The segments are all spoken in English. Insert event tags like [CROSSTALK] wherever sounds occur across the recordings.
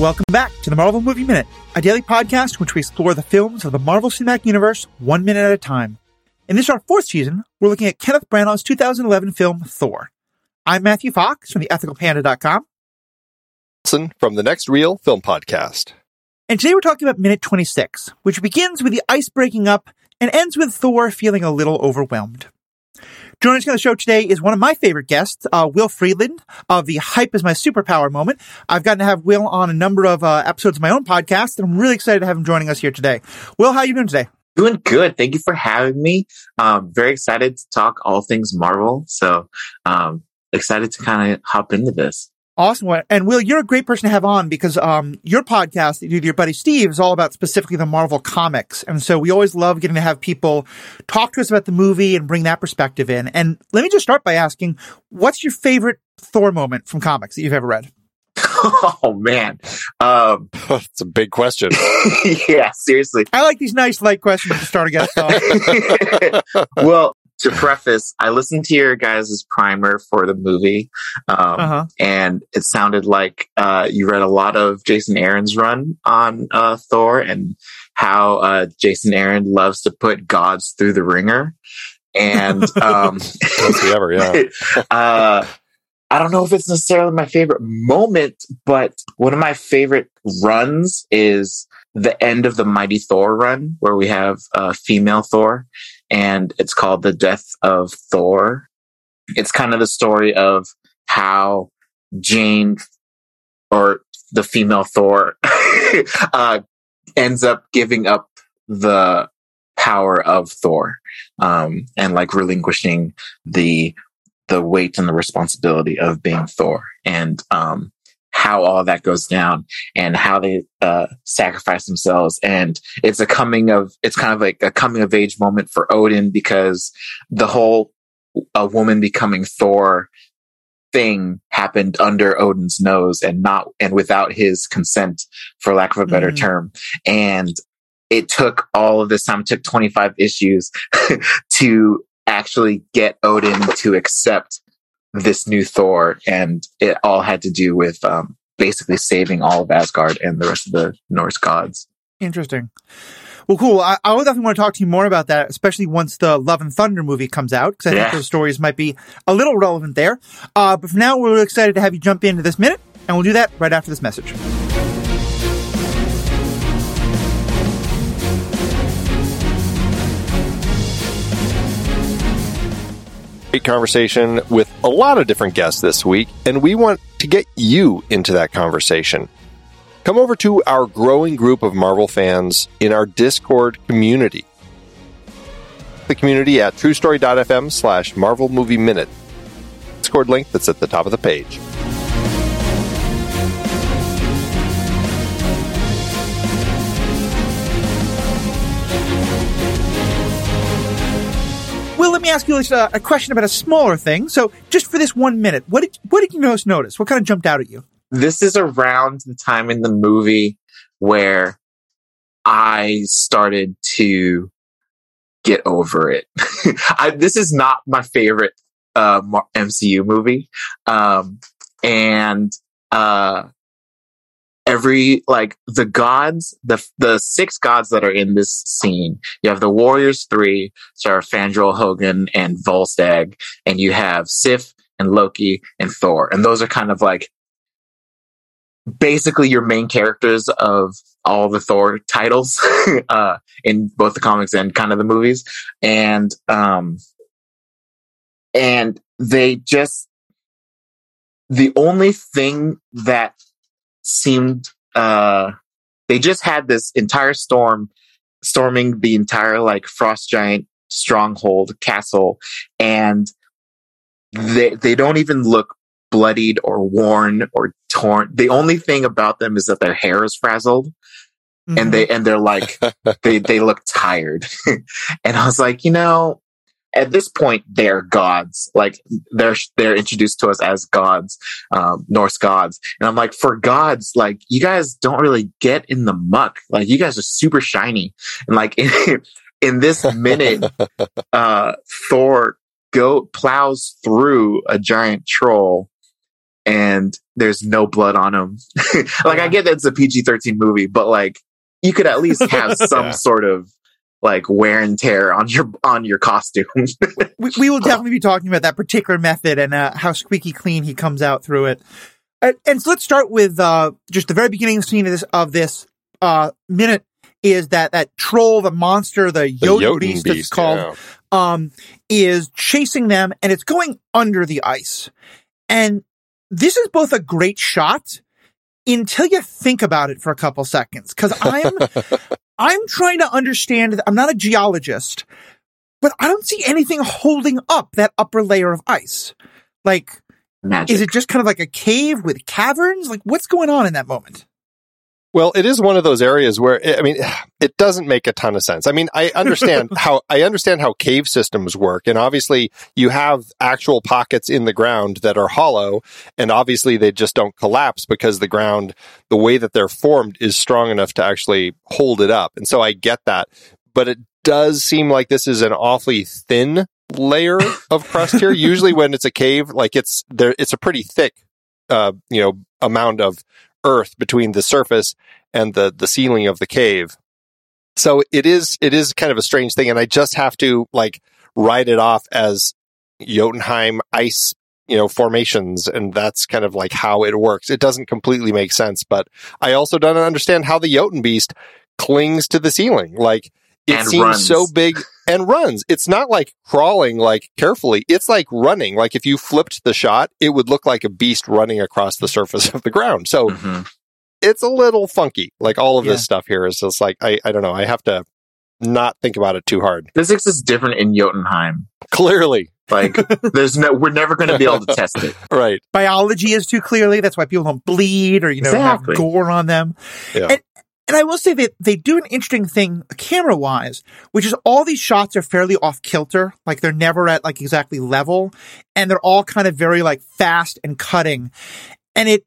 Welcome back to the Marvel Movie Minute, a daily podcast in which we explore the films of the Marvel Cinematic Universe one minute at a time. In this our fourth season, we're looking at Kenneth Branagh's 2011 film Thor. I'm Matthew Fox from theethicalpanda.com. From the Next Reel Film Podcast. And today we're talking about minute 26, which begins with the ice breaking up and ends with Thor feeling a little overwhelmed. Joining us on the show today is one of my favorite guests, uh, Will Freeland of the Hype is My Superpower moment. I've gotten to have Will on a number of uh, episodes of my own podcast, and I'm really excited to have him joining us here today. Will, how are you doing today? Doing good. Thank you for having me. Um, very excited to talk all things Marvel. So, um, excited to kind of hop into this. Awesome. And Will, you're a great person to have on because um, your podcast that you do with your buddy Steve is all about specifically the Marvel comics. And so we always love getting to have people talk to us about the movie and bring that perspective in. And let me just start by asking, what's your favorite Thor moment from comics that you've ever read? [LAUGHS] Oh man, um, [LAUGHS] that's a big question. [LAUGHS] yeah, seriously. I like these nice light questions to start a guest off. well, to preface, I listened to your guys' primer for the movie, um, uh-huh. and it sounded like uh, you read a lot of Jason Aaron's run on uh, Thor and how uh, Jason Aaron loves to put gods through the ringer. And [LAUGHS] um, ever, yeah. [LAUGHS] Uh, I don't know if it's necessarily my favorite moment, but one of my favorite runs is the end of the Mighty Thor run, where we have a female Thor, and it's called The Death of Thor. It's kind of the story of how Jane or the female Thor [LAUGHS] uh, ends up giving up the power of Thor um, and like relinquishing the the weight and the responsibility of being Thor. And um, how all that goes down and how they uh, sacrifice themselves. And it's a coming of, it's kind of like a coming of age moment for Odin because the whole a woman becoming Thor thing happened under Odin's nose and not, and without his consent, for lack of a better mm-hmm. term. And it took all of this time, it took 25 issues [LAUGHS] to actually get Odin to accept this new Thor, and it all had to do with um, basically saving all of Asgard and the rest of the Norse gods. Interesting. Well, cool. I, I definitely want to talk to you more about that, especially once the Love and Thunder movie comes out, because I yeah. think those stories might be a little relevant there. Uh, but for now, we're really excited to have you jump into this minute, and we'll do that right after this message. Great conversation with a lot of different guests this week, and we want to get you into that conversation. Come over to our growing group of Marvel fans in our Discord community. The community at truestory.fm slash Marvel Movie Minute. Discord link that's at the top of the page. Ask you a, a question about a smaller thing. So, just for this one minute, what did what did you most notice? What kind of jumped out at you? This is around the time in the movie where I started to get over it. [LAUGHS] I, this is not my favorite uh, MCU movie, um, and uh, every like the gods, the the six gods that are in this scene. You have the Warriors three, so Fandral, Hogun, and Volstagg, and you have Sif and Loki and Thor, and those are kind of like basically your main characters of all the Thor titles [LAUGHS] uh, in both the comics and kind of the movies, and um, and they just the only thing that seemed uh they just had this entire storm storming the entire like frost giant stronghold castle and they they don't even look bloodied or worn or torn the only thing about them is that their hair is frazzled mm-hmm. and they and they're like [LAUGHS] they they look tired [LAUGHS] and i was like you know at this point they're gods. Like they're they're introduced to us as gods um, norse gods. And i'm like for gods like you guys don't really get in the muck. Like you guys are super shiny. And like [LAUGHS] in, in this minute [LAUGHS] uh thor go plows through a giant troll and there's no blood on him. [LAUGHS] like I get that it's a PG-13 movie, but like you could at least have some Yeah. sort of like wear and tear on your on your costume. [LAUGHS] we, we will definitely be talking about that particular method and uh, how squeaky clean he comes out through it. And, and so let's start with uh, just the very beginning scene of this of this uh, minute is that that troll, the monster, the, The Jotun, Jotun beast, beast, it's called, yeah. um, is chasing them, and it's going under the ice. And this is both a great shot until you think about it for a couple seconds, because I'm [LAUGHS] I'm trying to understand. I'm not a geologist, but I don't see anything holding up that upper layer of ice. Like, Magic. is it just kind of like a cave with caverns? Like, what's going on in that moment? Well, it is one of those areas where I mean, [SIGHS] it doesn't make a ton of sense. I mean, I [LAUGHS] understand how I understand how cave systems work, and obviously you have actual pockets in the ground that are hollow, and obviously they just don't collapse because the ground, the way that they're formed, is strong enough to actually hold it up. And so I get that, but it does seem like this is an awfully thin layer of crust here. [LAUGHS] Usually, when it's a cave, like it's there, it's a pretty thick, uh, you know, amount of earth between the surface and the the ceiling of the cave. So it is it is kind of a strange thing, and I just have to like write it off as Jotunheim ice, you know, formations, and that's kind of like how it works. It doesn't completely make sense, but I also don't understand how the Jotun beast clings to the ceiling. Like it And seems runs. so big and runs. It's not like crawling like carefully. It's like running. Like if you flipped the shot, it would look like a beast running across the surface [LAUGHS] of the ground. So Mhm. it's a little funky. Like all of Yeah. this stuff here is just like I I don't know. I have to not think about it too hard. Physics is different in Jotunheim. Clearly, Like [LAUGHS] there's no we're never going to be able to test it. [LAUGHS] right? Biology is too clearly. That's why people don't bleed or, you know, Exactly. have gore on them. Yeah. And, and I will say that they do an interesting thing camera wise, which is all these shots are fairly off kilter. Like they're never at like exactly level and they're all kind of very like fast and cutting. And it,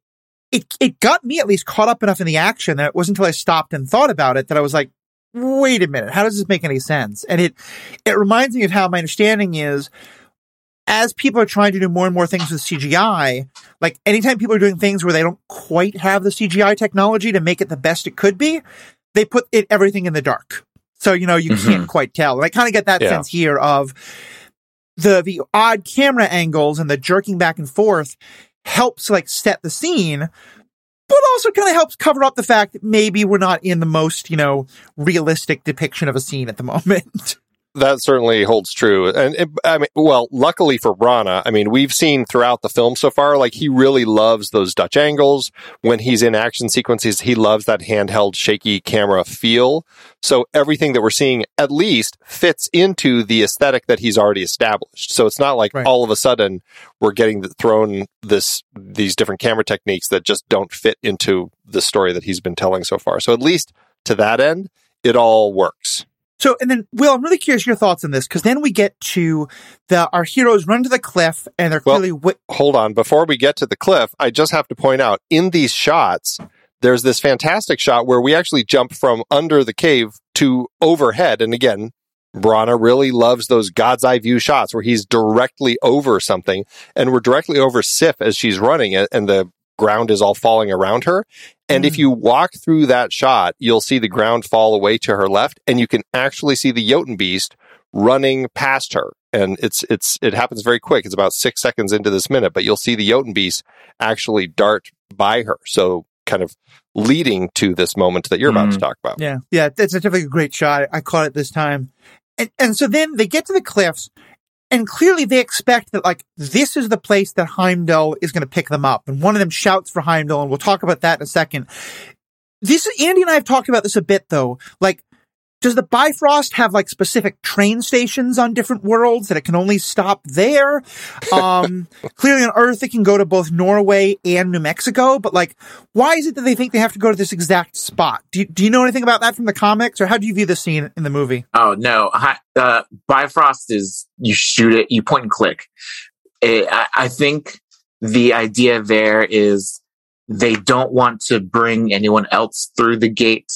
it, it got me at least caught up enough in the action that it wasn't until I stopped and thought about it that I was like, wait a minute, how does this make any sense? And it, it reminds me of how my understanding is as people are trying to do more and more things with CGI, like anytime people are doing things where they don't quite have the CGI technology to make it the best it could be, they put it everything in the dark. So, you know, you Mhm. can't quite tell. And I kind of get that Yeah. sense here of the the odd camera angles and the jerking back and forth helps like set the scene, but also kind of helps cover up the fact that maybe we're not in the most, you know, realistic depiction of a scene at the [LAUGHS] moment. That certainly holds true. And I mean, well, luckily for Branagh, I mean, we've seen throughout the film so far, like he really loves those Dutch angles. When he's in action sequences, he loves that handheld shaky camera feel. So everything that we're seeing at least fits into the aesthetic that he's already established. So it's not like Right. all of a sudden we're getting thrown this, these different camera techniques that just don't fit into the story that he's been telling so far. So at least to that end, it all works. So, and then, Will, I'm really curious your thoughts on this because then we get to the our heroes run to the cliff and they're Well- clearly wi- hold on before we get to the cliff i just have to point out in these shots there's this fantastic shot where we actually jump from under the cave to overhead and again Branagh really loves those God's eye view shots where he's directly over something and we're directly over Sif as she's running it and the ground is all falling around her. And if Mm. you walk through that shot, you'll see the ground fall away to her left and you can actually see the Jotun beast running past her. And it's, it's, it happens very quick. It's about six seconds into this minute, but you'll see the Jotun beast actually dart by her. So kind of leading to this moment that you're about to Mm. talk about. yeah, yeah, that's definitely a great shot. I caught it this time. And, and so then they get to the cliffs and clearly they expect that like this is the place that Heimdall is going to pick them up. And one of them shouts for Heimdall and we'll talk about that in a second. This, Andy and I have talked about this a bit though. Like, does the Bifrost have like specific train stations on different worlds that it can only stop there? [LAUGHS] Um, clearly on Earth it can go to both Norway and New Mexico, but like, why is it that they think they have to go to this exact spot? Do you, do you know anything about that from the comics or how do you view the scene in the movie? Oh no, Hi, uh, Bifrost is you shoot it, you point and click. Eh, I, I think the idea there is they don't want to bring anyone else through the gate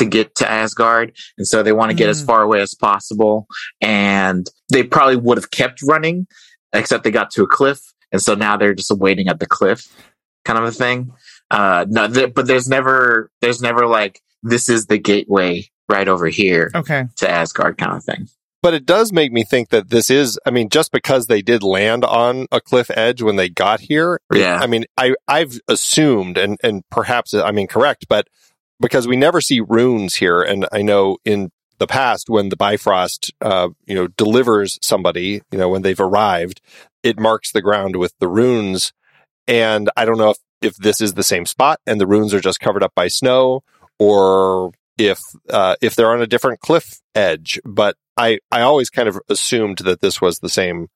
to get to Asgard, and so they want to get as Mm. far away as possible. And they probably would have kept running, except they got to a cliff. and so now they're just waiting at the cliff, kind of a thing. Uh, no, th- but there's never there's never like this is the gateway right over here Okay. to Asgard kind of thing. But it does make me think that this is, I mean, just because they did land on a cliff edge when they got here. Yeah. I mean, I, I've assumed, and, and perhaps I mean, correct, but because we never see runes here. And I know in the past when the Bifrost, uh, you know, delivers somebody, you know, when they've arrived, it marks the ground with the runes. And I don't know if, if this is the same spot and the runes are just covered up by snow or if uh, if they're on a different cliff edge. But I I always kind of assumed that this was the same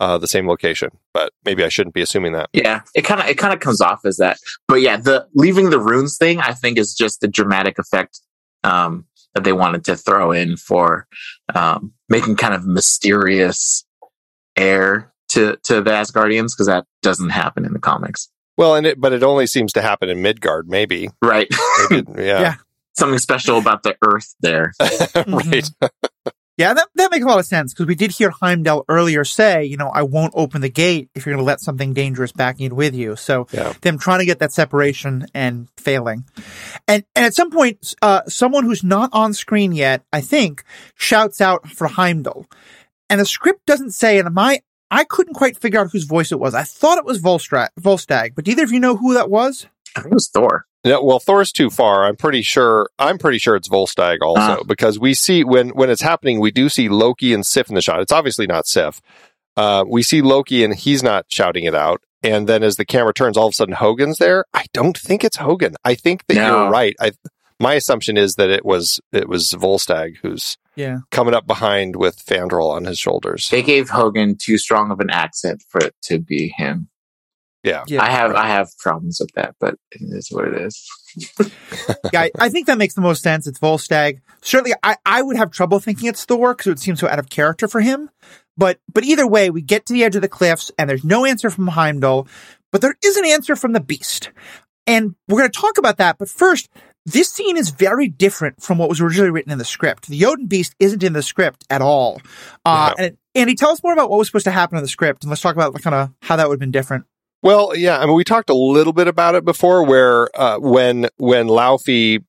uh, the same location. But maybe I shouldn't be assuming that. Yeah, it kind of it kind of comes off as that. But yeah, the leaving the runes thing, I think, is just a dramatic effect um, that they wanted to throw in for um, making kind of mysterious air to to the Asgardians because that doesn't happen in the comics, Well, and it but it only seems to happen in Midgard. Maybe, right? maybe [LAUGHS] yeah, Yeah. Something special about the Earth there. [LAUGHS] right. Yeah, that, that makes a lot of sense because we did hear Heimdall earlier say, you know, I won't open the gate if you're going to let something dangerous back in with you. So Yeah. them trying to get that separation and failing. And, and at some point, uh, someone who's not on screen yet, I think, shouts out for Heimdall. And the script doesn't say, and my, I couldn't quite figure out whose voice it was. I thought it was Volstra- Volstagg, but do either of you know who that was? I think it was Thor. No, well, Thor's too far. I'm pretty sure. I'm pretty sure it's Volstagg also Ah. because we see when when it's happening, we do see Loki and Sif in the shot. It's obviously not Sif. Uh, we see Loki and he's not shouting it out. And then as the camera turns, all of a sudden Hogun's there. I don't think it's Hogun. I think that No. you're right. I my assumption is that it was it was Volstagg who's Yeah. coming up behind with Fandral on his shoulders. They gave Hogun too strong of an accent for it to be him. Yeah. Yeah. I have I have problems with that, but it is what it is. [LAUGHS] yeah, I, I think that makes the most sense. It's Volstagg. Certainly, I, I would have trouble thinking it's Thor because it would seem so out of character for him. But but either way, we get to the edge of the cliffs and there's no answer from Heimdall, but there is an answer from the Beast, and we're going to talk about that. But first, this scene is very different from what was originally written in the script. The Jotun Beast isn't in the script at all. Uh, and Andy, tell us more about what was supposed to happen in the script, and let's talk about kind of how that would have been different. Well, yeah, I mean, we talked a little bit about it before, where uh, when when Laufey,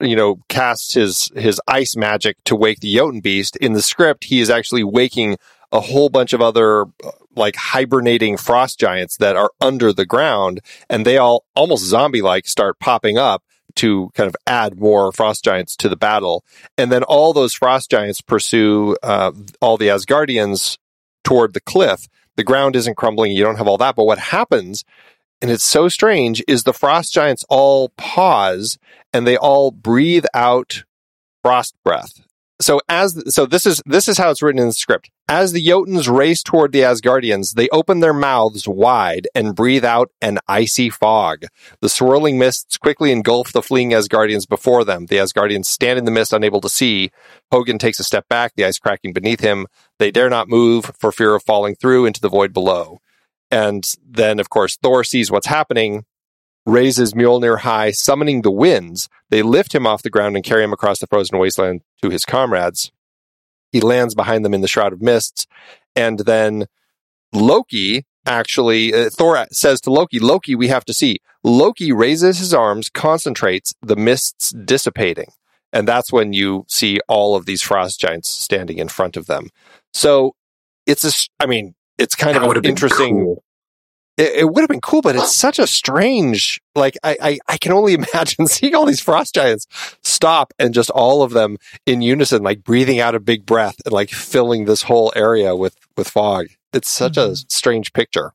you know, casts his his ice magic to wake the Jotun beast in the script, he is actually waking a whole bunch of other uh, like hibernating frost giants that are under the ground, and they all almost zombie like start popping up to kind of add more frost giants to the battle, and then all those frost giants pursue uh, all the Asgardians toward the cliff the ground isn't crumbling, you don't have all that. But what happens, and it's so strange, is the frost giants all pause and they all breathe out frost breath. So as so this is this is how it's written in the script. As the Jotuns race toward the Asgardians, they open their mouths wide and breathe out an icy fog. The swirling mists quickly engulf the fleeing Asgardians before them. The Asgardians stand in the mist, unable to see. Hogun takes a step back, the ice cracking beneath him. They dare not move for fear of falling through into the void below. And then, of course, Thor sees what's happening, raises Mjolnir high, summoning the winds. They lift him off the ground and carry him across the frozen wasteland to his comrades. He lands behind them in the shroud of mists. And then Loki actually, uh, Thor says to Loki, Loki, we have to see. Loki raises his arms, concentrates, the mists dissipating. And that's when you see all of these frost giants standing in front of them. So it's a, I mean, it's kind That of an interesting cool. It, it would have been cool, but it's [GASPS] such a strange, like, I, I, I can only [LAUGHS] imagine seeing all these frost giants stop and just all of them in unison, like breathing out a big breath and like filling this whole area with, with fog. It's such a mm-hmm. strange picture.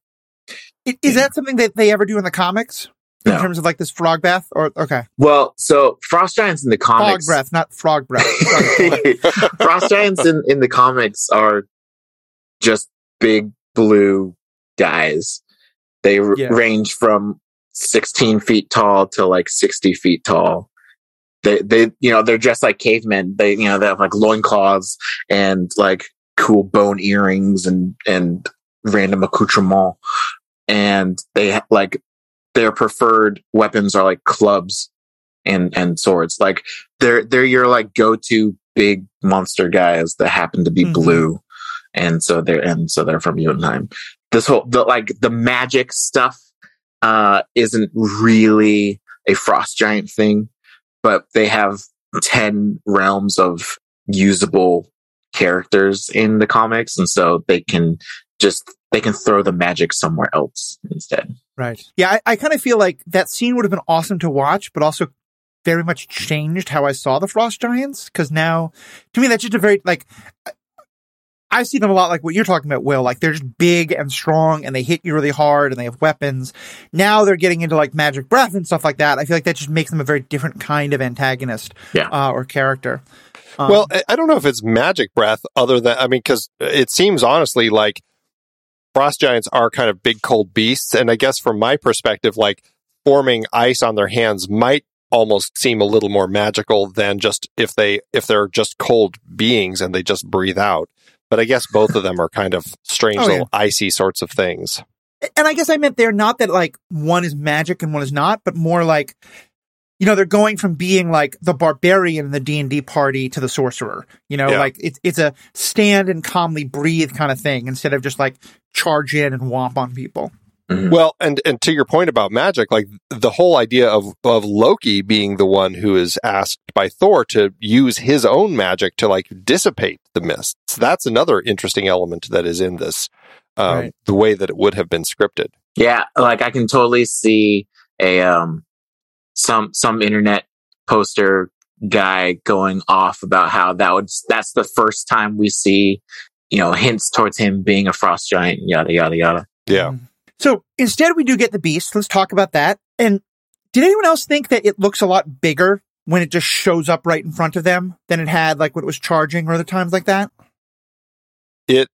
I- Is that something that they ever do in the comics in No. terms of like this frog bath? Or okay, Well, so frost giants in the frog comics breath, not frog breath. [LAUGHS] Frost giants in, in the comics are just big blue guys. They r- Yeah. range from 16 feet tall to like 60 feet tall. They, they, you know, they're dressed like cavemen. They, you know, they have like loincloths and like cool bone earrings and, and random accoutrement. And they like their preferred weapons are like clubs and, and swords. Like they're, they're your like go-to big monster guys that happen to be Mhm. blue. And so they're, and so they're from Jotunheim. This whole the like the magic stuff uh isn't really a frost giant thing, but they have 10 realms of usable characters in the comics and so they can just they can throw the magic somewhere else instead. Right. Yeah, I, I kind of feel like that scene would have been awesome to watch, but also very much changed how I saw the Frost Giants. Cause now, to me, that's just a very, like, I see them a lot like what you're talking about, Will. Like they're just big and strong and they hit you really hard and they have weapons. Now they're getting into like magic breath and stuff like that. I feel like that just makes them a very different kind of antagonist Yeah. uh, or character. Um, well, I- I don't know if it's magic breath, other than I mean, because it seems honestly like frost giants are kind of big, cold beasts, and I guess from my perspective, like forming ice on their hands might almost seem a little more magical than just if they if they're just cold beings and they just breathe out. But I guess both of them are kind of strange Oh, yeah. little icy sorts of things. and I guess I meant they're not that like one is magic and one is not, but more like you know they're going from being like the barbarian in the D and D party to the sorcerer. You know, Yeah. like it's it's a stand and calmly breathe kind of thing instead of just like charge in and womp on people. Mhm. Well, and and to your point about magic, like the whole idea of of Loki being the one who is asked by Thor to use his own magic to like dissipate the mists. That's another interesting element that is in this, um, Right. the way that it would have been scripted. Yeah, like I can totally see a um some some internet poster guy going off about how that would that's the first time we see you know hints towards him being a frost giant yada yada yada. Yeah. Mm. So instead, we do get the beast. Let's talk about that. And did anyone else think that it looks a lot bigger when it just shows up right in front of them than it had like when it was charging or other times like that? It,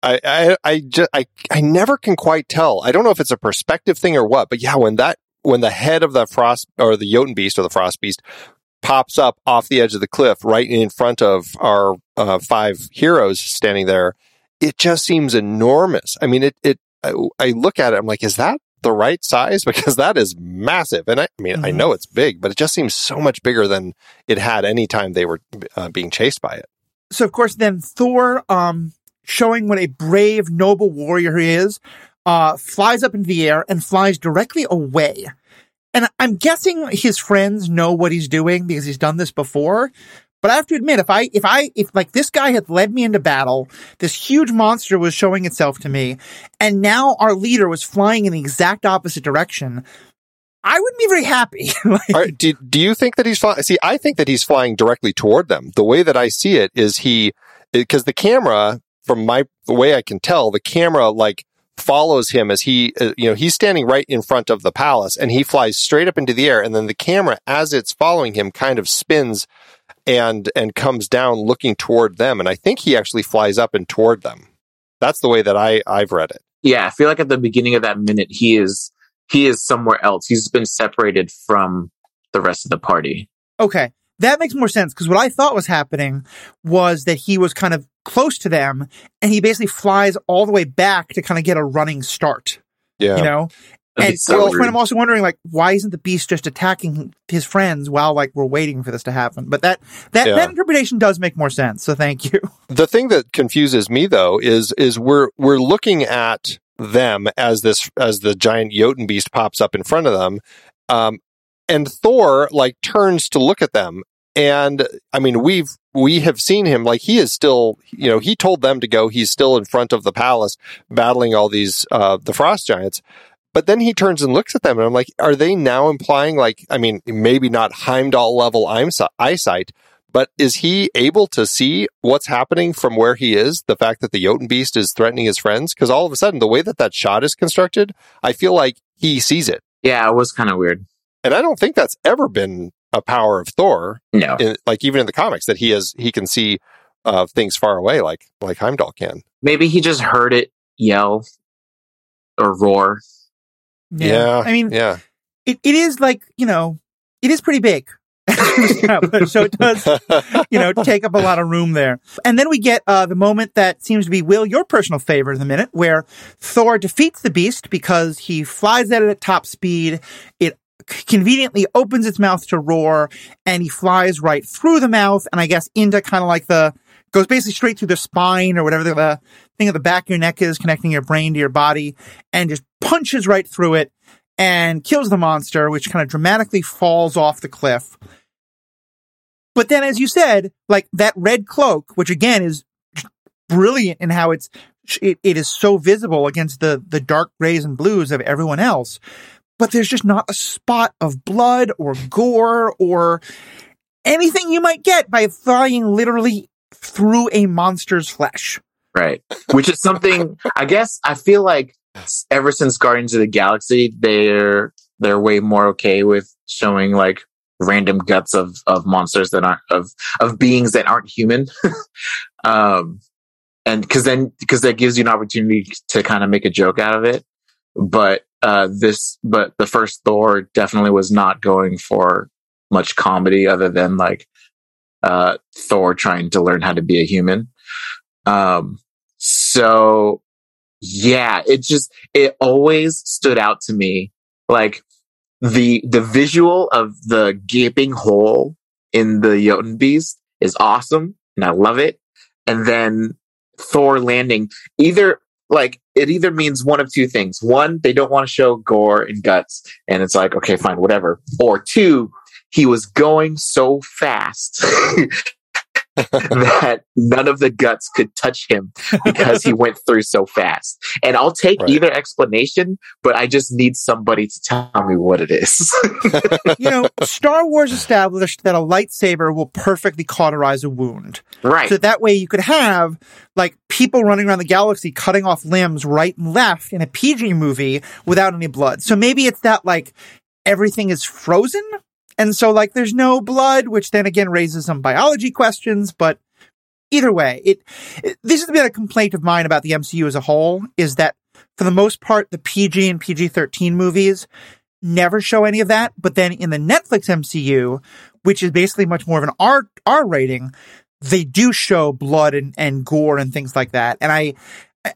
I, I, I just, I, I never can quite tell. I don't know if it's a perspective thing or what, but yeah, when that, when the head of the frost or the Jotun beast or the frost beast pops up off the edge of the cliff right in front of our uh, five heroes standing there, it just seems enormous. I mean, it, it, I, I look at it, I'm like, is that the right size? [LAUGHS] Because that is massive. And I, I mean, I Mhm. know it's big, but it just seems so much bigger than it had any time they were uh, being chased by it. so of course then Thor, um, showing what a brave, noble warrior he is, uh, flies up into the air and flies directly away. And I'm guessing his friends know what he's doing because he's done this before. But I have to admit, if I, if I, if like this guy had led me into battle, this huge monster was showing itself to me, and now our leader was flying in the exact opposite direction, I wouldn't be very happy. [LAUGHS] Like, do, do you think that he's flying? See, I think that he's flying directly toward them. The way that I see it is he, because the camera, from my, the way I can tell, the camera like follows him as he, uh, you know, he's standing right in front of the palace and he flies straight up into the air. And then the camera, as it's following him, kind of spins and, and comes down looking toward them. And I think he actually flies up and toward them. That's the way that I, I've read it. Yeah, I feel like at the beginning of that minute he is he is somewhere else. He's been separated from the rest of the party. Okay. That makes more sense because what I thought was happening was that he was kind of close to them and he basically flies all the way back to kind of get a running start, Yeah. you know? And so at this point, weird. I'm also wondering, like, why isn't the beast just attacking his friends while, like, we're waiting for this to happen? But that, that, Yeah. that interpretation does make more sense. So thank you. [LAUGHS] the thing that confuses me though is is we're we're looking at them as this as the giant Jotun beast pops up in front of them, um, and Thor like turns to look at them, and I mean we've we have seen him like he is still you know he told them to go he's still in front of the palace battling all these uh, the frost giants. But then he turns and looks at them, and I'm like, are they now implying like, I mean, maybe not Heimdall level eyesight, but is he able to see what's happening from where he is? The fact that the Jotun beast is threatening his friends? Because all of a sudden, the way that that shot is constructed, I feel like he sees it. Yeah, it was kind of weird. And I don't think that's ever been a power of Thor, No. in, like even in the comics, that he has, he can see uh, things far away, like, like Heimdall can. Maybe he just heard it yell or roar. I mean, yeah. it, it is like, you know, it is pretty big. [LAUGHS] so it does [LAUGHS] you know, take up a lot of room there. And then we get uh, the moment that seems to be Will, your personal favorite in the minute, where Thor defeats the beast because he flies at it at top speed. It conveniently opens its mouth to roar, and he flies right through the mouth, and I guess into kind of like the goes basically straight through the spine or whatever the thing at the back of your neck is, connecting your brain to your body, and just punches right through it and kills the monster, which kind of dramatically falls off the cliff. But then, as you said, like that red cloak, which again is brilliant in how it's it, it is so visible against the the dark grays and blues of everyone else. But there's just not a spot of blood or gore or anything you might get by flying literally through a monster's flesh. Right. Which is something I guess I feel like ever since Guardians of the Galaxy, they're they're way more okay with showing like random guts of of monsters that aren't of of beings that aren't human. [LAUGHS] um and because then because that gives you an opportunity to kind of make a joke out of it. But uh this but the first Thor definitely was not going for much comedy other than like uh Thor trying to learn how to be a human. Um so yeah, it just it always stood out to me like the the visual of the gaping hole in the Jotun beast is awesome and I love it. And then Thor landing either like it either means one of two things. One, they don't want to show gore and guts and it's like okay, fine, whatever. Or two, he was going so fast [LAUGHS] [LAUGHS] that none of the guts could touch him because he went through so fast. And I'll take right. either explanation, but I just need somebody to tell me what it is. [LAUGHS] you know, Star Wars established that a lightsaber will perfectly cauterize a wound. Right. So that way you could have like people running around the galaxy cutting off limbs right and left in a PG movie without any blood. So maybe it's that like everything is frozen and so like there's no blood, which then again raises some biology questions, but either way, it, it this has been a complaint of mine about the MCU as a whole is that for the most part, the PG and PG-13 movies never show any of that. But then in the Netflix MCU, which is basically much more of an R, R rating, they do show blood and, and gore and things like that. And I,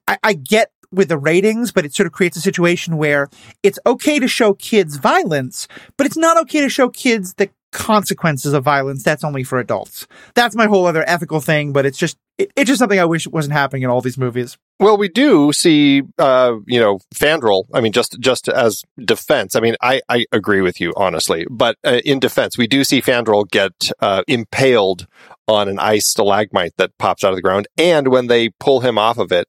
I, I get with the ratings, but it sort of creates a situation where it's okay to show kids violence, but it's not okay to show kids the consequences of violence. That's only for adults. That's my whole other ethical thing, but it's just, it, it's just something I wish wasn't happening in all these movies. Well, we do see, uh, you know, Fandral. I mean, just just as defense. I mean, I, I agree with you honestly, but uh, in defense, we do see Fandral get uh, impaled on an ice stalagmite that pops out of the ground, and when they pull him off of it,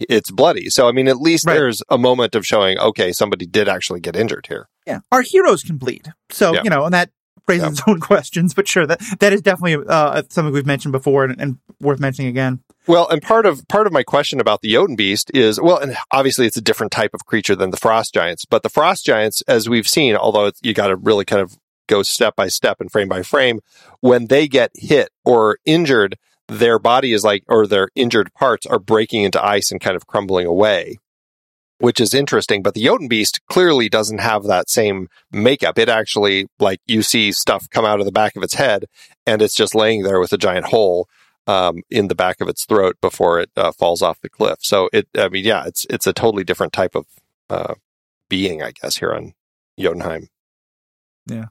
it's bloody. So, I mean, at least right. there's a moment of showing, okay, somebody did actually get injured here. Yeah. Our heroes can bleed. So, yeah. you know, and that raises yeah. its own [LAUGHS] questions, but sure, that, that is definitely uh, something we've mentioned before and, and, worth mentioning again. Well, and part of, part of my question about the Jotun beast is, well, and obviously it's a different type of creature than the frost giants, but the frost giants, as we've seen, although you got to really kind of go step by step and frame by frame, when they get hit or injured, their body is like, or their injured parts are breaking into ice and kind of crumbling away, which is interesting. But the Jotun beast clearly doesn't have that same makeup. It actually, like, you see stuff come out of the back of its head and it's just laying there with a giant hole. Um, in the back of its throat before it uh, falls off the cliff. So it, I mean, yeah, it's it's a totally different type of uh, being, I guess, here on Jotunheim. Yeah.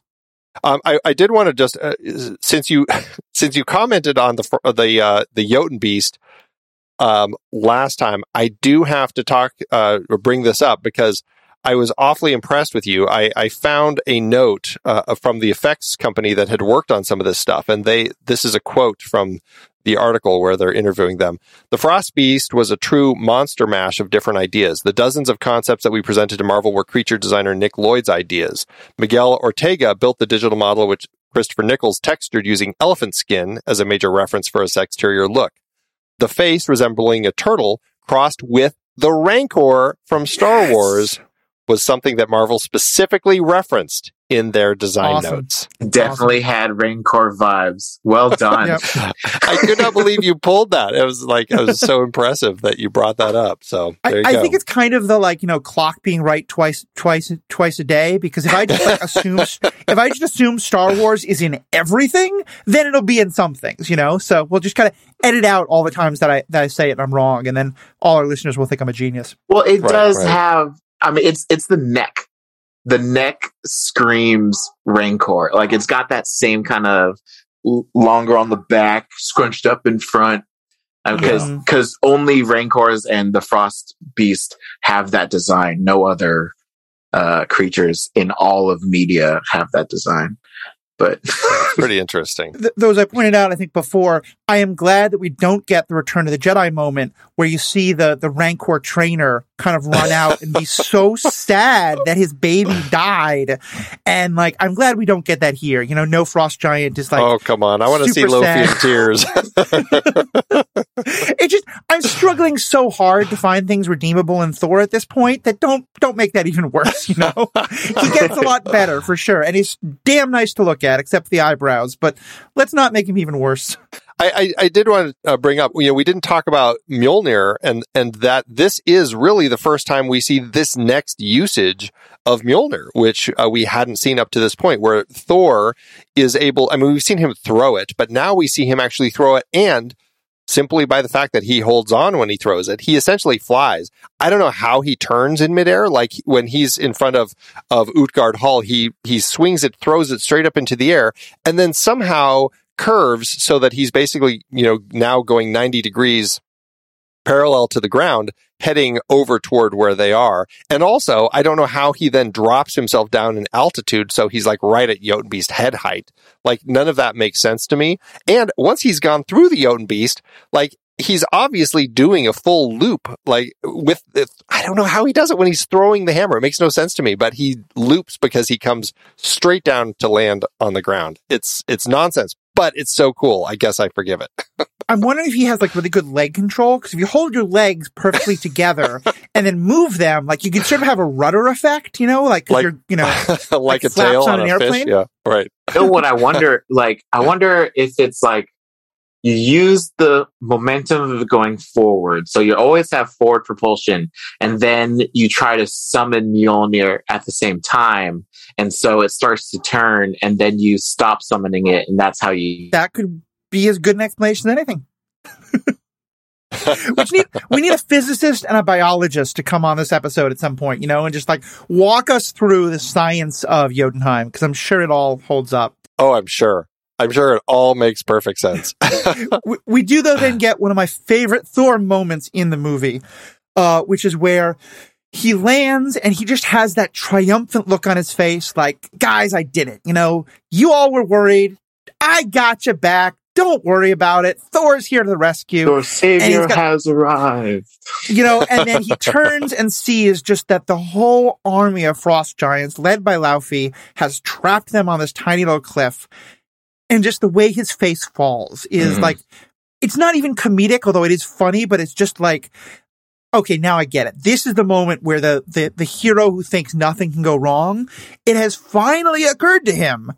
Um, I, I, did want to just uh, since you [LAUGHS] since you commented on the the uh, the Jotun beast um, last time, I do have to talk uh, or bring this up because I was awfully impressed with you. I, I found a note uh, from the effects company that had worked on some of this stuff, and they this is a quote from the article where they're interviewing them. The Frost Beast was a true monster mash of different ideas. The dozens of concepts that we presented to Marvel were creature designer Nick Lloyd's ideas. Miguel Ortega built the digital model, which Christopher Nichols textured using elephant skin as a major reference for its exterior look. The face resembling a turtle crossed with the Rancor from Star yes. Wars was something that Marvel specifically referenced in their design awesome. notes. Definitely awesome. had Rancor vibes. Well [LAUGHS] done. I could not believe you pulled that. It was like it was so [LAUGHS] impressive that you brought that up. So I, I, think it's kind of the like you know clock being right twice twice twice a day because if I just like assume [LAUGHS] if I just assume Star Wars is in everything, then it'll be in some things. You know, so we'll just kind of edit out all the times that I that I say it and I'm wrong, and then all our listeners will think I'm a genius. Well, it right, does right. have. I mean, it's it's the neck the neck screams Rancor. Like it's got that same kind of longer on the back, scrunched up in front. because Yeah. because only Rancors and the Frost Beast have that design. No other uh, creatures in all of media have that design. But Pretty [LAUGHS] interesting. th- those I pointed out, I think before, I am glad that we don't get the Return of the Jedi moment where you see the the Rancor trainer kind of run out and be [LAUGHS] so sad that his baby died, and like I'm glad we don't get that here. You know, no Frost Giant is like oh, come on. I want to see super Laufey in tears. [LAUGHS] [LAUGHS] it just I'm struggling so hard to find things redeemable in Thor at this point that don't don't make that even worse, you know. [LAUGHS] he gets a lot better for sure, and he's damn nice to look at, except the eyebrows. But let's not make him even worse. I, I, I did want to uh, bring up, you know, we didn't talk about Mjolnir and, and that this is really the first time we see this next usage of Mjolnir, which uh, we hadn't seen up to this point, where Thor is able, I mean, we've seen him throw it, but now we see him actually throw it and simply by the fact that he holds on when he throws it, he essentially flies. I don't know how he turns in midair. Like when he's in front of, of Utgard Hall, he, he swings it, throws it straight up into the air and then somehow curves so that he's basically, you know, now going 90 degrees parallel to the ground, heading over toward where they are. And also, I don't know how he then drops himself down in altitude so he's like right at Jotun Beast head height. Like none of that makes sense to me. And once he's gone through the Jotun Beast, like he's obviously doing a full loop, like with, I don't know how he does it when he's throwing the hammer. It makes no sense to me, but he loops because he comes straight down to land on the ground. It's, it's nonsense, but it's so cool. I guess I forgive it. [LAUGHS] I'm wondering if he has like really good leg control because if you hold your legs perfectly [LAUGHS] together and then move them, like you can sort of have a rudder effect, you know, like, 'cause Like- you're, you know, [LAUGHS] like, Like a tail on on, an a airplane? fish. Yeah, right. you know what I wonder, like, I wonder if it's like you use the momentum of going forward. So you always have forward propulsion and then you try to summon Mjolnir at the same time. And so it starts to turn and then you stop summoning it. And that's how you, that could be as good an explanation as anything. [LAUGHS] we need we need a physicist and a biologist to come on this episode at some point, you know, and just like walk us through the science of Jotunheim because I'm sure it all holds up. Oh, I'm sure. I'm sure it all makes perfect sense. [LAUGHS] we, we do though then get one of my favorite Thor moments in the movie, uh, which is where he lands and he just has that triumphant look on his face, like, guys, I did it. You know, you all were worried. I got you back. Don't worry about it. Thor's here to the rescue. your savior he's got- has arrived. you know, and then he turns and sees just that the whole army of frost giants, led by Laufey, has trapped them on this tiny little cliff. And just the way his face falls is Mhm. like, it's not even comedic, although it is funny, but it's just like, okay, now I get it. This is the moment where the, the, the hero who thinks nothing can go wrong, it has finally occurred to him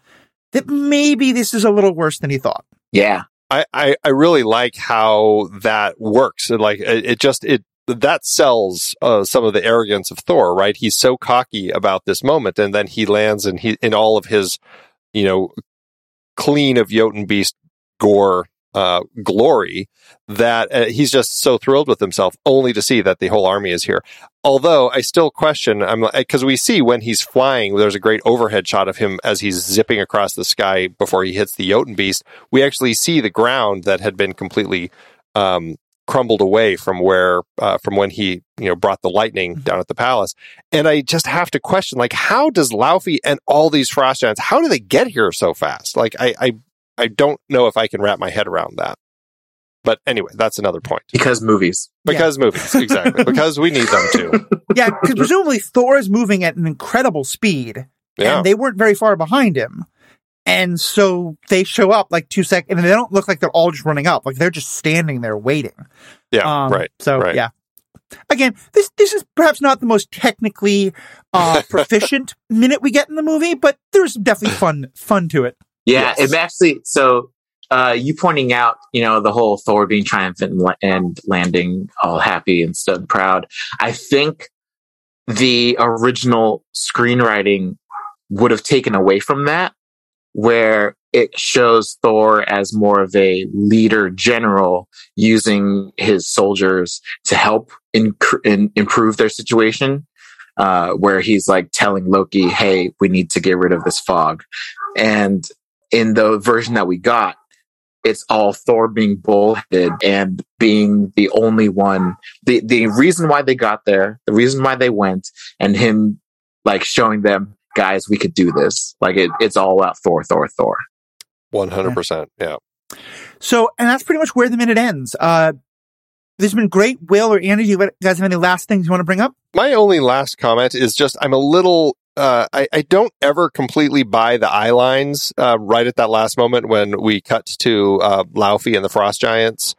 that maybe this is a little worse than he thought. Yeah. I, I, I really like how that works. It, Like it, it just it that sells uh, some of the arrogance of Thor, right? He's so cocky about this moment, and then he lands and he in all of his, you know, clean of Jotun Beast gore uh, glory that uh, he's just so thrilled with himself, only to see that the whole army is here. Although I still question, I'm because we see when he's flying, there's a great overhead shot of him as he's zipping across the sky before he hits the Jotun Beast. We actually see the ground that had been completely um, crumbled away from where uh, from when he you know brought the lightning down at the palace. And I just have to question, like, how does Laufey and all these frost giants, how do they get here so fast? Like, I, I I don't know if I can wrap my head around that. But anyway, that's another point. Because movies. Because movies, exactly. because we need them too. [LAUGHS] Yeah, because presumably Thor is moving at an incredible speed. Yeah. and they weren't very far behind him. And so they show up like two seconds, and they don't look like they're all just running up; like they're just standing there waiting. Yeah. Um, right. So right. yeah. Again, this this is perhaps not the most technically uh, [LAUGHS] proficient minute we get in the movie, but there's definitely fun fun to it. Yeah, Yes. it actually. So, uh, you pointing out, you know, the whole Thor being triumphant and, la- and landing all happy and so proud. I think the original screenwriting would have taken away from that, where it shows Thor as more of a leader general using his soldiers to help in, in, improve their situation. Uh, where he's like telling Loki, "Hey, we need to get rid of this fog," and in the version that we got, it's all Thor being bullheaded and being the only one. The the reason why they got there, the reason why they went, and him like showing them, guys, we could do this. Like it, it's all about Thor, Thor, Thor. One hundred percent. Yeah. So, and that's pretty much where the minute ends. Uh, this has been great. Will or energy. do you guys have any last things you want to bring up? My only last comment is just I'm a little uh, I, I, don't ever completely buy the eye lines uh, right at that last moment when we cut to uh, Laufey and the Frost Giants.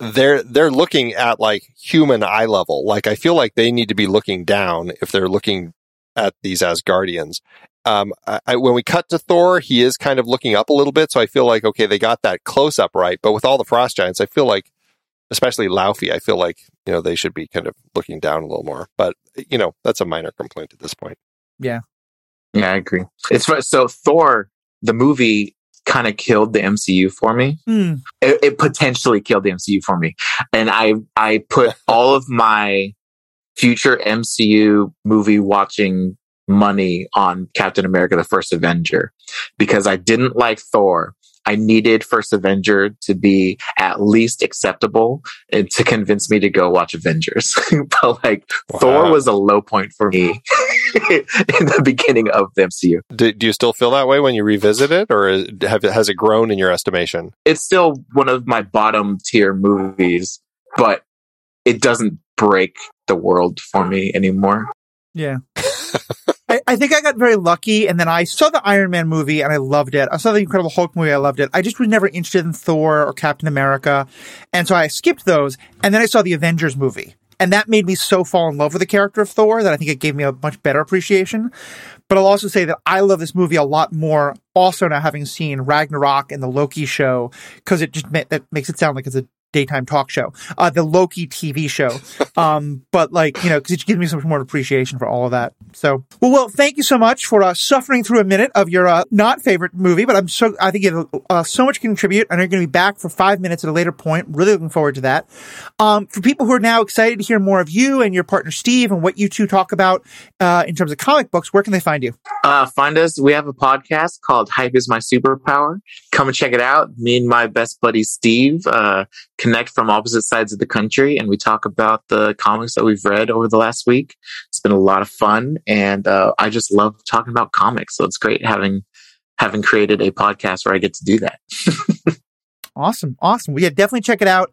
They're they're looking at like human eye level. Like I feel like they need to be looking down if they're looking at these Asgardians. Um, I, when we cut to Thor, he is kind of looking up a little bit, so I feel like okay, they got that close up right. But with all the Frost Giants, I feel like, especially Laufey, I feel like you know they should be kind of looking down a little more. But you know that's a minor complaint at this point. Yeah. Yeah, I agree. It's so Thor, the movie kind of killed the MCU for me. Mm. It, it, potentially killed the MCU for me. And I, I put all of my future MCU movie watching money on Captain America, the first Avenger, because I didn't like Thor. I needed First Avenger to be at least acceptable and to convince me to go watch Avengers. [LAUGHS] but like wow. Thor was a low point for me [LAUGHS] in the beginning of the MCU. Do, do, you still feel that way when you revisit it, or have, has it grown in your estimation? It's still one of my bottom tier movies, but it doesn't break the world for me anymore. Yeah. [LAUGHS] I, I, think I got very lucky, and then I saw the Iron Man movie and I loved it. I saw the Incredible Hulk movie, I loved it. I just was never interested in Thor or Captain America, and so I skipped those. And then I saw the Avengers movie, and that made me so fall in love with the character of Thor that I think it gave me a much better appreciation. But I'll also say that I love this movie a lot more, also now having seen Ragnarok and the Loki show, because it just that makes it sound like it's a daytime talk show, uh, the Loki TV show. [LAUGHS] Um, but like, you know, cause it gives me so much more appreciation for all of that. So, well, well, thank you so much for, uh, suffering through a minute of your, uh, not favorite movie, but I'm so, I think you have, uh, so much contribute and you're going to be back for five minutes at a later point. Really looking forward to that. Um, for people who are now excited to hear more of you and your partner Steve and what you two talk about, uh, in terms of comic books, where can they find you? Uh, find us. We have a podcast called Hype is My Superpower. Come and check it out. Me and my best buddy Steve, uh, connect from opposite sides of the country and we talk about the comics that we've read over the last week. It's been a lot of fun and uh, I just love talking about comics. So it's great having having created a podcast where I get to do that. [LAUGHS] awesome. Awesome. Well, yeah, definitely check it out.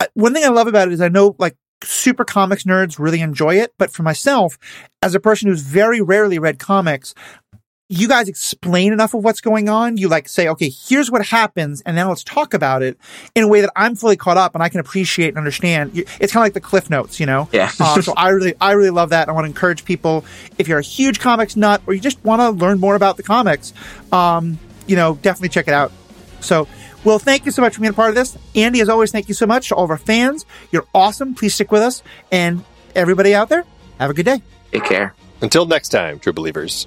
Uh, one thing I love about it is I know like super comics nerds really enjoy it, but for myself, as a person who's very rarely read comics, you guys explain enough of what's going on. You like say, okay, here's what happens, and then let's talk about it in a way that I'm fully caught up and I can appreciate and understand. It's kind of like the cliff notes, you know? Yeah. uh, so I really, I really love that. I want to encourage people if you're a huge comics nut or you just want to learn more about the comics, um, you know, definitely check it out. So, well, thank you so much for being a part of this. Andy, as always, thank you so much to all of our fans. You're awesome. Please stick with us. And everybody out there, have a good day. Take care. Until next time, true believers.